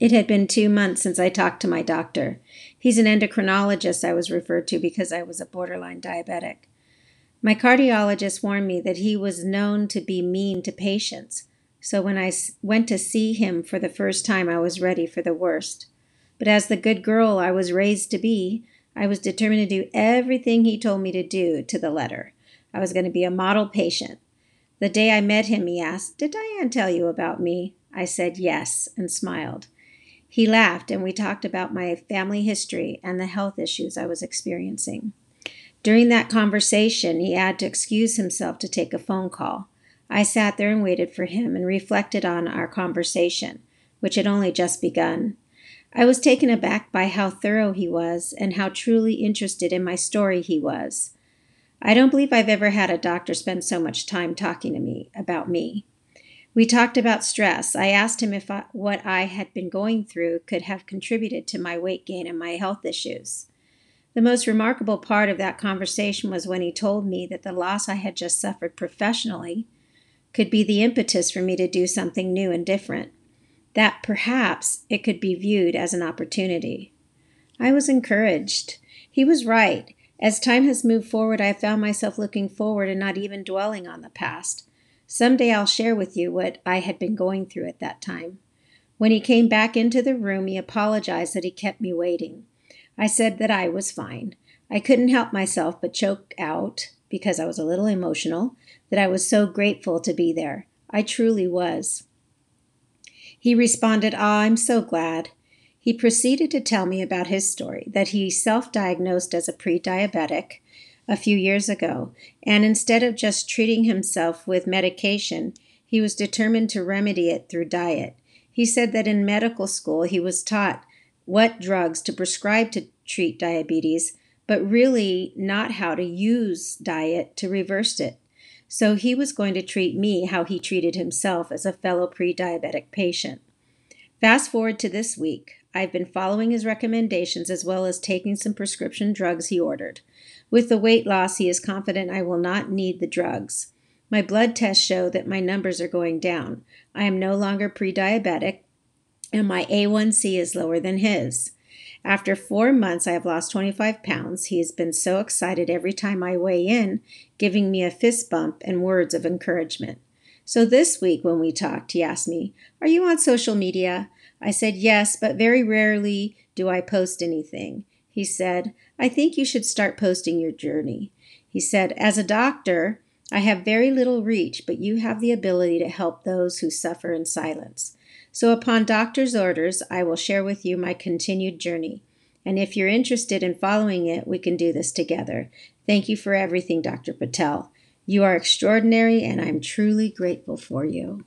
It had been two months since I talked to my doctor. He's an endocrinologist I was referred to because I was a borderline diabetic. My cardiologist warned me that he was known to be mean to patients, so when I went to see him for the first time, I was ready for the worst. But as the good girl I was raised to be, I was determined to do everything he told me to do to the letter. I was going to be a model patient. The day I met him, he asked, Did Diane tell you about me? I said yes and smiled. He laughed, and we talked about my family history and the health issues I was experiencing. During that conversation, he had to excuse himself to take a phone call. I sat there and waited for him and reflected on our conversation, which had only just begun. I was taken aback by how thorough he was and how truly interested in my story he was. I don't believe I've ever had a doctor spend so much time talking to me about me. We talked about stress. I asked him if I, what I had been going through could have contributed to my weight gain and my health issues. The most remarkable part of that conversation was when he told me that the loss I had just suffered professionally could be the impetus for me to do something new and different, that perhaps it could be viewed as an opportunity. I was encouraged. He was right. As time has moved forward, I have found myself looking forward and not even dwelling on the past. Someday I'll share with you what I had been going through at that time. When he came back into the room, he apologized that he kept me waiting. I said that I was fine. I couldn't help myself but choke out, because I was a little emotional, that I was so grateful to be there. I truly was. He responded, Ah, I'm so glad. He proceeded to tell me about his story that he self diagnosed as a pre diabetic a few years ago, and instead of just treating himself with medication, he was determined to remedy it through diet. He said that in medical school he was taught what drugs to prescribe to treat diabetes, but really not how to use diet to reverse it. So he was going to treat me how he treated himself as a fellow pre diabetic patient. Fast forward to this week. I've been following his recommendations as well as taking some prescription drugs he ordered. With the weight loss, he is confident I will not need the drugs. My blood tests show that my numbers are going down. I am no longer pre diabetic, and my A1C is lower than his. After four months, I have lost 25 pounds. He has been so excited every time I weigh in, giving me a fist bump and words of encouragement. So this week, when we talked, he asked me, Are you on social media? I said, Yes, but very rarely do I post anything. He said, I think you should start posting your journey. He said, As a doctor, I have very little reach, but you have the ability to help those who suffer in silence. So, upon doctor's orders, I will share with you my continued journey. And if you're interested in following it, we can do this together. Thank you for everything, Dr. Patel. You are extraordinary, and I'm truly grateful for you.